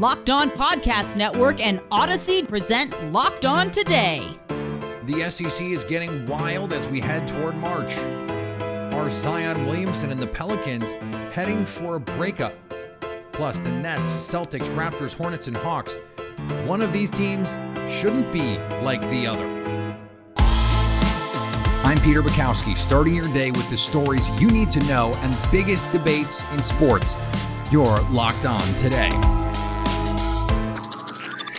Locked On Podcast Network and Odyssey present Locked On Today. The SEC is getting wild as we head toward March. Are Zion Williamson and the Pelicans heading for a breakup? Plus, the Nets, Celtics, Raptors, Hornets, and Hawks. One of these teams shouldn't be like the other. I'm Peter Bukowski, starting your day with the stories you need to know and biggest debates in sports. You're locked on today.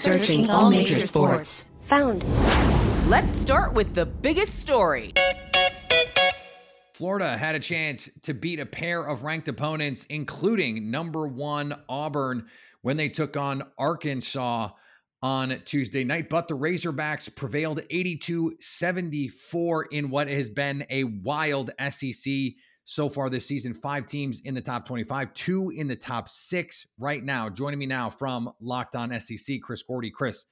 Searching all major sports. Found. Let's start with the biggest story. Florida had a chance to beat a pair of ranked opponents, including number one Auburn, when they took on Arkansas on Tuesday night. But the Razorbacks prevailed 82 74 in what has been a wild SEC so far this season. Five teams in the top 25, two in the top six right now. Joining me now from Locked On SEC, Chris Gordy. Chris,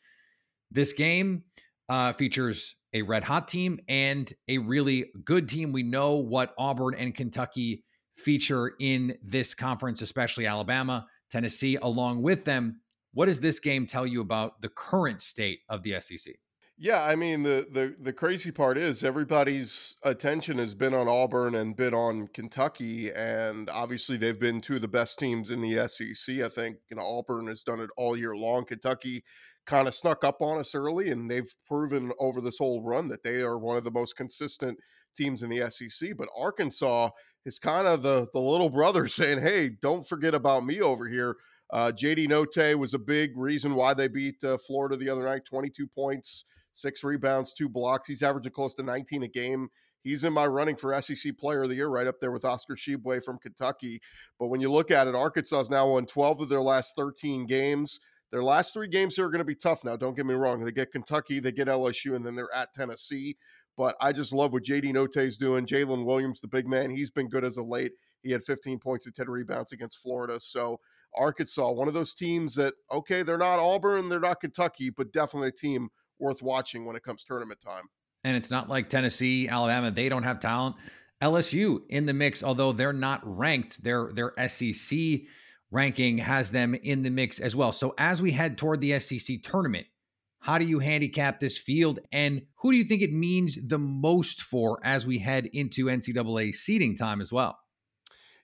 this game uh, features a red hot team and a really good team. We know what Auburn and Kentucky feature in this conference, especially Alabama, Tennessee, along with them. What does this game tell you about the current state of the SEC? Yeah, I mean the the the crazy part is everybody's attention has been on Auburn and been on Kentucky, and obviously they've been two of the best teams in the SEC. I think you know Auburn has done it all year long. Kentucky kind of snuck up on us early, and they've proven over this whole run that they are one of the most consistent teams in the SEC. But Arkansas is kind of the the little brother saying, "Hey, don't forget about me over here." Uh, JD Notae was a big reason why they beat uh, Florida the other night, twenty two points six rebounds, two blocks. He's averaging close to 19 a game. He's in my running for SEC Player of the Year, right up there with Oscar Tshiebwe from Kentucky. But when you look at it, Arkansas has now won 12 of their last 13 games. Their last three games here are going to be tough now. Don't get me wrong. They get Kentucky, they get LSU, and then they're at Tennessee. But I just love what JD is doing. Jaylin Williams, the big man, he's been good as of late. He had 15 points and 10 rebounds against Florida. So Arkansas, one of those teams that, okay, they're not Auburn, they're not Kentucky, but definitely a team worth watching when it comes tournament time. And it's not like Tennessee, Alabama, they don't have talent. LSU in the mix, although they're not ranked, their their SEC ranking has them in the mix as well. So as we head toward the SEC tournament, how do you handicap this field and who do you think it means the most for as we head into NCAA seeding time as well?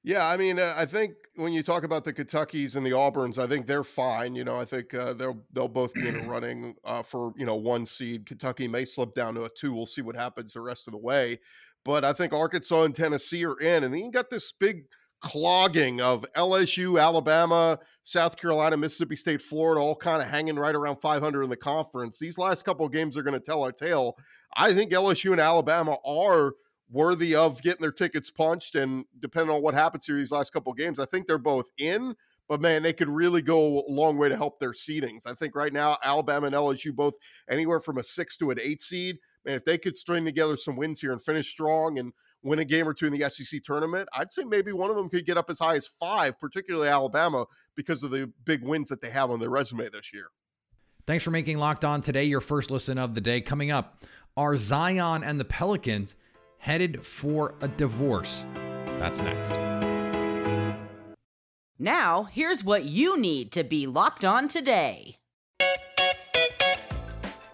Yeah, I mean, uh, I think when you talk about the Kentuckys and the Auburns, I think they're fine. You know, I think uh, they'll they'll both be in the running uh, for you know one seed. Kentucky may slip down to a two. We'll see what happens the rest of the way. But I think Arkansas and Tennessee are in, and then you got this big clogging of LSU, Alabama, South Carolina, Mississippi State, Florida, all kind of hanging right around 500 in the conference. These last couple of games are going to tell our tale. I think LSU and Alabama are worthy of getting their tickets punched. And depending on what happens here these last couple games, I think they're both in. But man, they could really go a long way to help their seedings. I think right now Alabama and LSU both anywhere from a six to an eight seed. Man, if they could string together some wins here and finish strong and win a game or two in the SEC tournament, I'd say maybe one of them could get up as high as five, particularly Alabama, because of the big wins that they have on their resume this year. Thanks for making Locked On today your first listen of the day. Coming up are Zion and the Pelicans headed for a divorce. That's next. Now, here's what you need to be locked on today.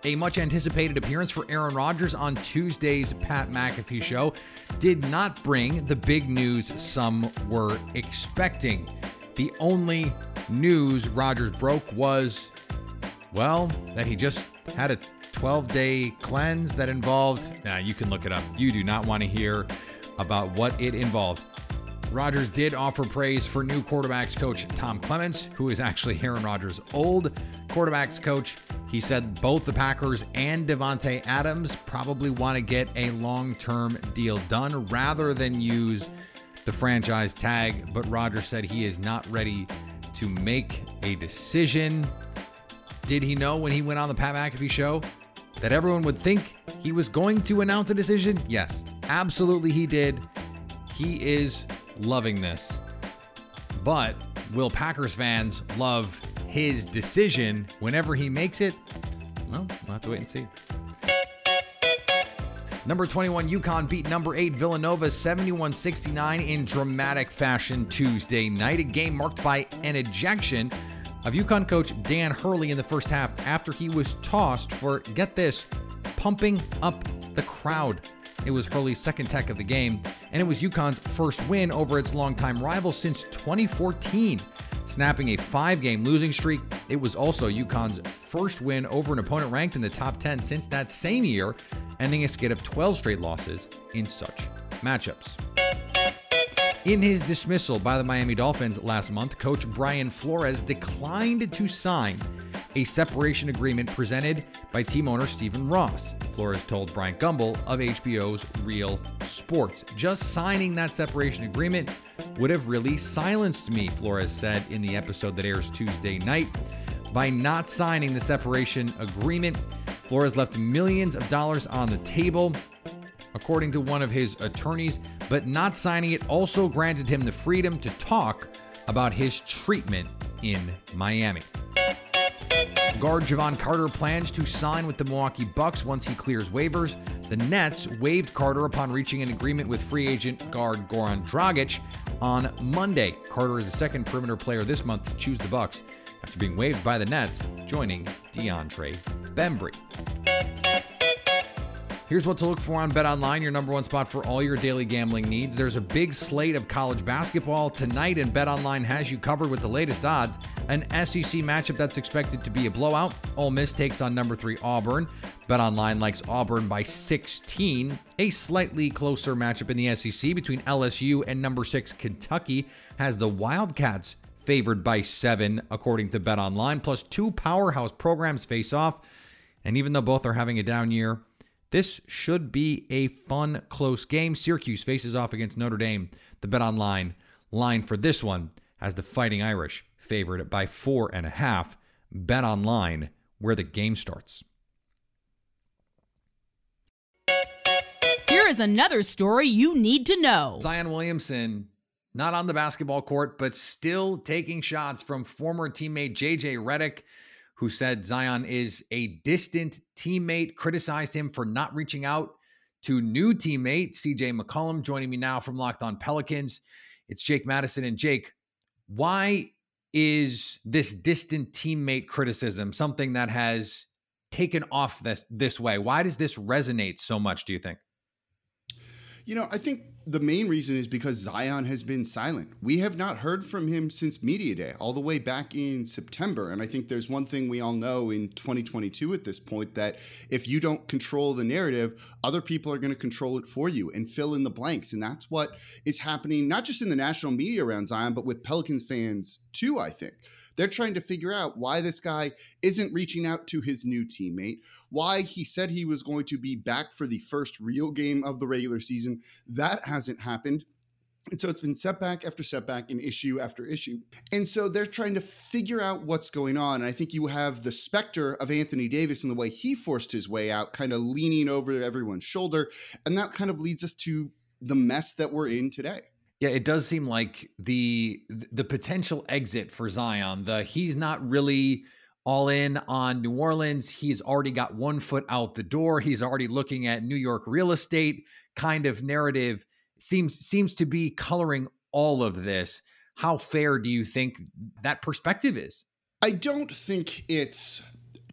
A much anticipated appearance for Aaron Rodgers on Tuesday's Pat McAfee show did not bring the big news some were expecting. The only news Rodgers broke was, well, that he just had a 12 day cleanse that involved, nah, you can look it up. You do not want to hear about what it involved. Rodgers did offer praise for new quarterbacks coach Tom Clements, who is actually Aaron Rodgers' old quarterbacks coach. He said both the Packers and Davante Adams probably want to get a long-term deal done rather than use the franchise tag, but Rodgers said he is not ready to make a decision. Did he know when he went on the Pat McAfee show that everyone would think he was going to announce a decision? Yes, absolutely he did. He is loving this. But will Packers fans love his decision whenever he makes it? Well, we'll have to wait and see. Number 21 UConn beat number 8 Villanova 71-69 in dramatic fashion Tuesday night, a game marked by an ejection of UConn coach Dan Hurley in the first half after he was tossed for, get this, pumping up the crowd. It was Hurley's second tech of the game, and it was UConn's first win over its longtime rival since 2014. Snapping a five game losing streak, it was also UConn's first win over an opponent ranked in the top 10 since that same year, ending a skid of 12 straight losses in such matchups. In his dismissal by the Miami Dolphins last month, coach Brian Flores declined to sign a separation agreement presented by team owner Stephen Ross. Flores told Bryant Gumbel of HBO's Real Sports. Just signing that separation agreement would have really silenced me, Flores said in the episode that airs Tuesday night. By not signing the separation agreement, Flores left millions of dollars on the table according to one of his attorneys, but not signing it also granted him the freedom to talk about his treatment in Miami. Guard Jevon Carter plans to sign with the Milwaukee Bucks once he clears waivers. The Nets waived Carter upon reaching an agreement with free agent guard Goran Dragic on Monday. Carter is the second perimeter player this month to choose the Bucks after being waived by the Nets, joining DeAndre Bembry. Here's what to look for on Bet Online, your number one spot for all your daily gambling needs. There's a big slate of college basketball tonight, and Bet Online has you covered with the latest odds. An SEC matchup that's expected to be a blowout. Ole Miss takes on number three Auburn. Bet Online likes Auburn by 16. A slightly closer matchup in the SEC between LSU and number six Kentucky has the Wildcats favored by seven, according to Bet Online. Plus, two powerhouse programs face off. And even though both are having a down year, this should be a fun, close game. Syracuse faces off against Notre Dame. The bet online line for this one has the Fighting Irish favored by four and a half. Bet online where the game starts. Here is another story you need to know. Zion Williamson, not on the basketball court, but still taking shots from former teammate JJ Redick who said Zion is a distant teammate, criticized him for not reaching out to new teammate CJ McCollum. Joining me now from Locked On Pelicans, it's Jake Madison. And Jake, why is this distant teammate criticism something that has taken off this this way? Why does this resonate so much, do you think? You know, I think the main reason is because Zion has been silent. We have not heard from him since Media Day, all the way back in September. And I think there's one thing we all know in 2022 at this point that if you don't control the narrative, other people are going to control it for you and fill in the blanks. And that's what is happening, not just in the national media around Zion, but with Pelicans fans too, I think. They're trying to figure out why this guy isn't reaching out to his new teammate, why he said he was going to be back for the first real game of the regular season. That hasn't happened. And so it's been setback after setback and issue after issue. And so they're trying to figure out what's going on. And I think you have the specter of Anthony Davis and the way he forced his way out, kind of leaning over everyone's shoulder. And that kind of leads us to the mess that we're in today. Yeah, it does seem like the the potential exit for Zion, the he's not really all in on New Orleans. He's already got one foot out the door. He's already looking at New York real estate kind of narrative seems seems to be coloring all of this. How fair do you think that perspective is? I don't think it's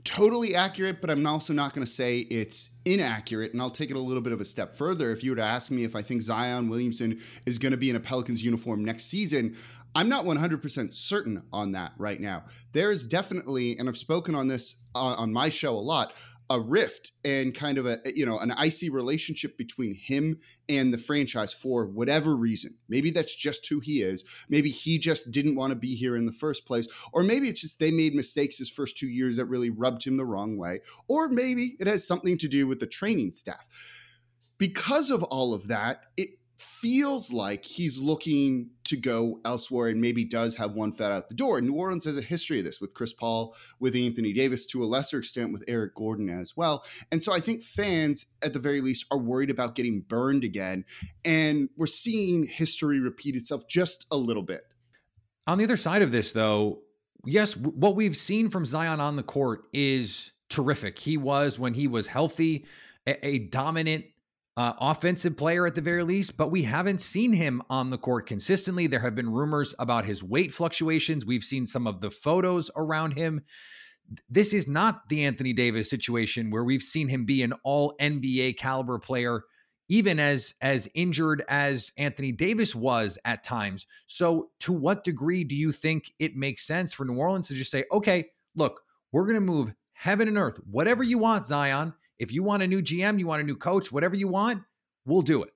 totally accurate, but I'm also not going to say it's inaccurate. And I'll take it a little bit of a step further. If you were to ask me if I think Zion Williamson is going to be in a Pelicans uniform next season, I'm not 100% certain on that right now. There is definitely, and I've spoken on this uh, on my show a lot, a rift and kind of a you know an icy relationship between him and the franchise for whatever reason. Maybe that's just who he is. Maybe he just didn't want to be here in the first place. Or maybe it's just they made mistakes his first two years that really rubbed him the wrong way. Or maybe it has something to do with the training staff. Because of all of that it feels like he's looking to go elsewhere and maybe does have one foot out the door. New Orleans has a history of this with Chris Paul, with Anthony Davis, to a lesser extent with Eric Gordon as well. And so I think fans, at the very least, are worried about getting burned again. And we're seeing history repeat itself just a little bit. On the other side of this, though, yes, what we've seen from Zion on the court is terrific. He was, when he was healthy, a, a dominant uh, offensive player at the very least, but we haven't seen him on the court consistently. There have been rumors about his weight fluctuations. We've seen some of the photos around him. This is not the Anthony Davis situation where we've seen him be an all NBA caliber player even as as injured as Anthony Davis was at times. So to what degree do you think it makes sense for New Orleans to just say, "Okay, look, we're going to move heaven and earth. Whatever you want, Zion. If you want a new GM, you want a new coach, whatever you want, we'll do it."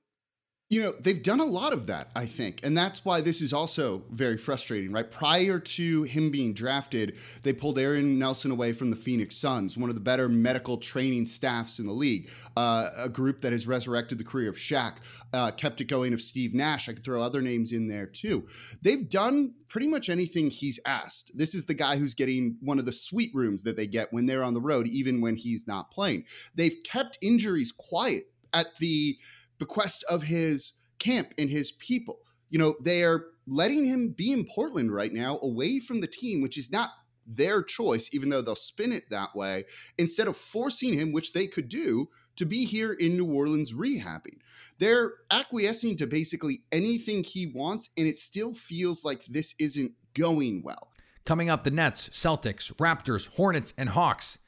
You know, they've done a lot of that, I think. And that's why this is also very frustrating, right? Prior to him being drafted, they pulled Aaron Nelson away from the Phoenix Suns, one of the better medical training staffs in the league, uh, a group that has resurrected the career of Shaq, uh, kept it going of Steve Nash. I could throw other names in there too. They've done pretty much anything he's asked. This is the guy who's getting one of the suite rooms that they get when they're on the road, even when he's not playing. They've kept injuries quiet at the bequest of his camp and his people. You know, they are letting him be in Portland right now, away from the team, which is not their choice, even though they'll spin it that way, instead of forcing him, which they could do, to be here in New Orleans rehabbing. They're acquiescing to basically anything he wants, and it still feels like this isn't going well. Coming up, the Nets, Celtics, Raptors, Hornets, and Hawks.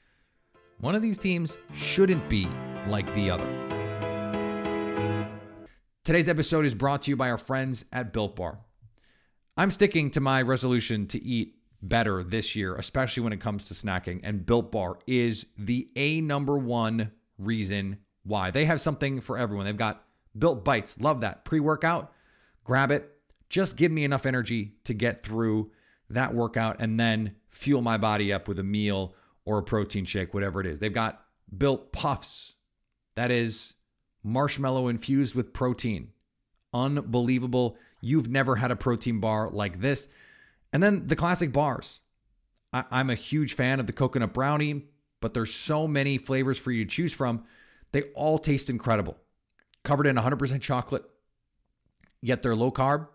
One of these teams shouldn't be like the other. Today's episode is brought to you by our friends at Built Bar. I'm sticking to my resolution to eat better this year, especially when it comes to snacking, and Built Bar is the A number one reason why. They have something for everyone. They've got Built Bites, love that. Pre workout, grab it. Just give me enough energy to get through that workout and then fuel my body up with a meal or a protein shake, whatever it is. They've got Built Puffs. That is marshmallow infused with protein. Unbelievable. You've never had a protein bar like this. And then the classic bars. I- am a huge fan of the coconut brownie, but there's so many flavors for you to choose from. They all taste incredible. Covered in 100% chocolate, yet they're low carb,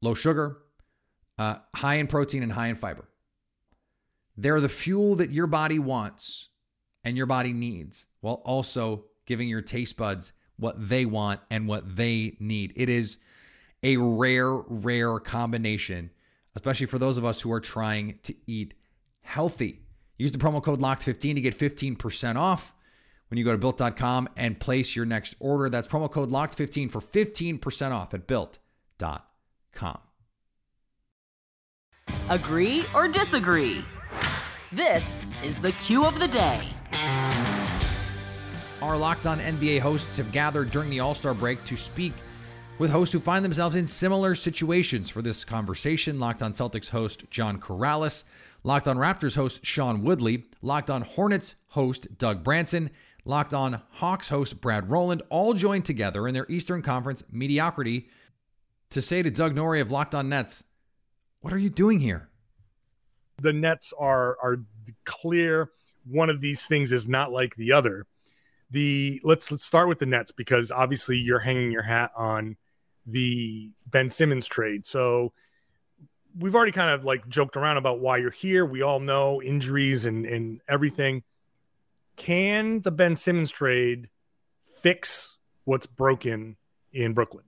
low sugar, uh, high in protein, and high in fiber. They're the fuel that your body wants and your body needs, while also giving your taste buds what they want and what they need. It is a rare, rare combination, especially for those of us who are trying to eat healthy. Use the promo code LOCKED15 to get 15% off when you go to built.com and place your next order. That's promo code LOCKED15 for 15% off at built.com. Agree or disagree? This is the cue of the day. Our Locked On NBA hosts have gathered during the All Star break to speak with hosts who find themselves in similar situations. For this conversation, Locked On Celtics host John Karalis, Locked On Raptors host Sean Woodley, Locked On Hornets host Doug Branson, Locked On Hawks host Brad Rowland, all joined together in their Eastern Conference mediocrity to say to Doug Norrie of Locked On Nets, What are you doing here? The Nets are are clear. One of these things is not like the other the let's let's start with the Nets because obviously you're hanging your hat on the Ben Simmons trade. So we've already kind of like joked around about why you're here. We all know injuries and and everything. Can the Ben Simmons trade fix what's broken in Brooklyn?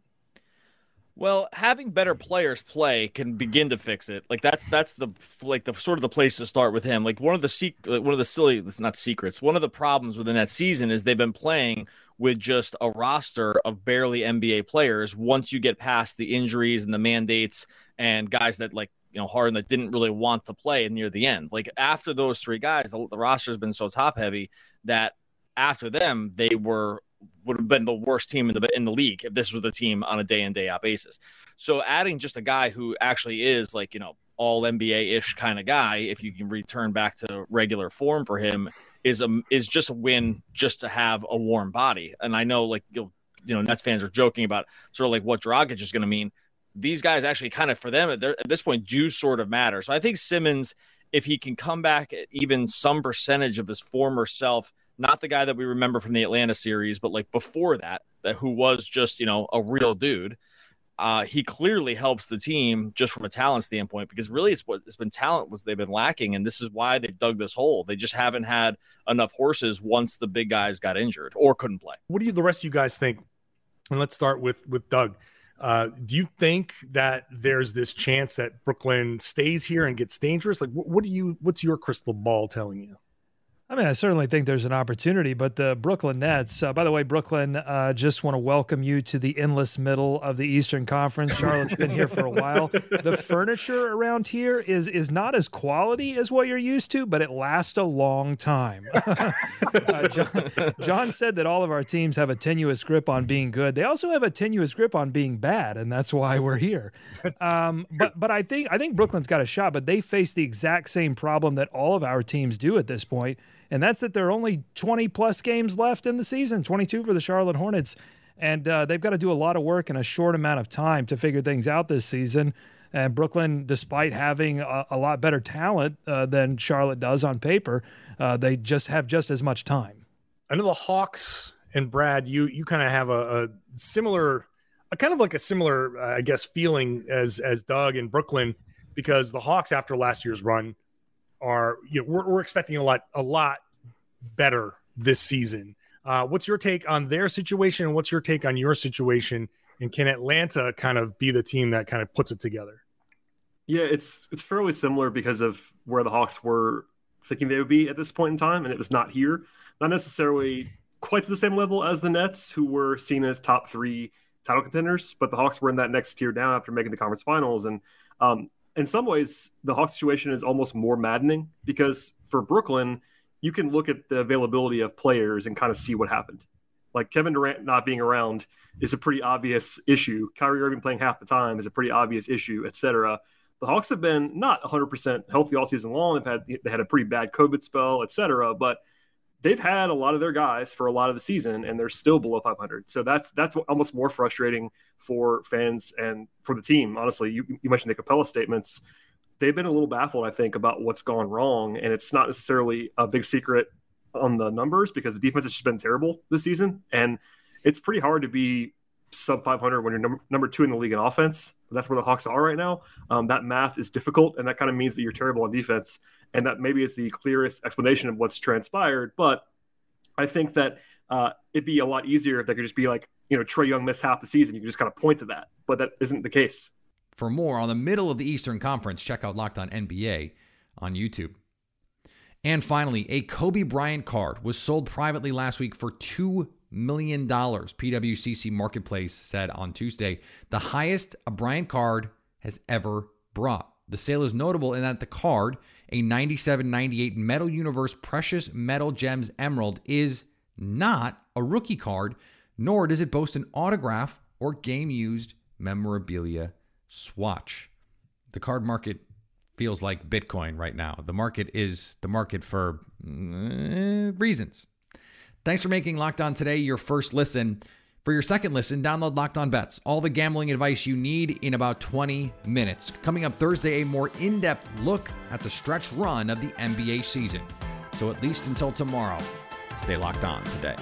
Well, having better players play can begin to fix it. Like that's that's the like the sort of the place to start with him. Like one of the secret, one of the silly, it's not secrets. One of the problems within that season is they've been playing with just a roster of barely NBA players. Once you get past the injuries and the mandates and guys that like you know Harden that didn't really want to play near the end. Like after those three guys, the, the roster has been so top heavy that after them they were would have been the worst team in the in the league if this was the team on a day in day out basis. So adding just a guy who actually is like you know all NBA ish kind of guy, if you can return back to regular form for him, is a is just a win just to have a warm body. And I know like you you know Nets fans are joking about sort of like what Dragic is going to mean. These guys actually kind of for them at this point do sort of matter. So I think Simmons, if he can come back at even some percentage of his former self not the guy that we remember from the Atlanta series, but like before that, that who was just, you know, a real dude. uh, he clearly helps the team just from a talent standpoint because really it's what it's been talent was they've been lacking and this is why they dug this hole. They just haven't had enough horses once the big guys got injured or couldn't play. What do you the rest of you guys think? And let's start with with Doug. Uh, do you think that there's this chance that Brooklyn stays here and gets dangerous? Like, what, what do you? What's your crystal ball telling you? I mean, I certainly think there's an opportunity, but the Brooklyn Nets, uh, by the way, Brooklyn, uh, just want to welcome you to the endless middle of the Eastern Conference. Charlotte's been here for a while. The furniture around here is is not as quality as what you're used to, but it lasts a long time. uh, John, John said that all of our teams have a tenuous grip on being good. They also have a tenuous grip on being bad, and that's why we're here. Um, but but I think I think Brooklyn's got a shot, but they face the exact same problem that all of our teams do at this point and that's that there are only 20 plus games left in the season 22 for the charlotte hornets. And uh, they've got to do a lot of work in a short amount of time to figure things out this season. And brooklyn despite having a, a lot better talent uh, than charlotte does on paper uh, they just have just as much time. I know the hawks and brad you you kind of have a, a similar a kind of like a similar uh, i guess feeling as as doug in brooklyn because the hawks after last year's run are you know we're, we're expecting a lot a lot better this season. Uh, what's your take on their situation, and what's your take on your situation? And can Atlanta kind of be the team that kind of puts it together? Yeah, it's it's fairly similar because of where the Hawks were thinking they would be at this point in time, and it was not here. Not necessarily quite to the same level as the Nets, who were seen as top three title contenders, but the Hawks were in that next tier down after making the conference finals. And um, in some ways, the Hawks situation is almost more maddening because for Brooklyn, you can look at the availability of players and kind of see what happened. Like Kevin Durant not being around is a pretty obvious issue. Kyrie Irving playing half the time is a pretty obvious issue, etc. The Hawks have been not 100% healthy all season long. They've had they had a pretty bad COVID spell, etc. But they've had a lot of their guys for a lot of the season, and they're still below 500. So that's that's almost more frustrating for fans and for the team. Honestly, you, you mentioned the Capela statements. They've been a little baffled, I think, about what's gone wrong, and it's not necessarily a big secret on the numbers because the defense has just been terrible this season, and it's pretty hard to be sub 500 when you're number, number two in the league in offense. That's where the Hawks are right now. Um, that math is difficult, and that kind of means that you're terrible on defense. And that maybe is the clearest explanation of what's transpired. But I think that uh, it'd be a lot easier if they could just be like, you know, Trae Young missed half the season. You can just kind of point to that. But that isn't the case. For more on the middle of the Eastern Conference, check out Locked On NBA on YouTube. And finally, a Kobe Bryant card was sold privately last week for two million dollars. PWCC Marketplace said on Tuesday, the highest a Bryant card has ever brought. The sale is notable in that the card, a 9798 Metal Universe Precious Metal Gems Emerald, is not a rookie card, nor does it boast an autograph or game used memorabilia swatch. The card market feels like Bitcoin right now. The market is the market for uh, reasons. Thanks for making Locked On Today your first listen. For your second listen, download Locked On Bets, all the gambling advice you need in about 20 minutes. Coming up Thursday, a more in depth look at the stretch run of the NBA season. So at least until tomorrow, stay locked on today.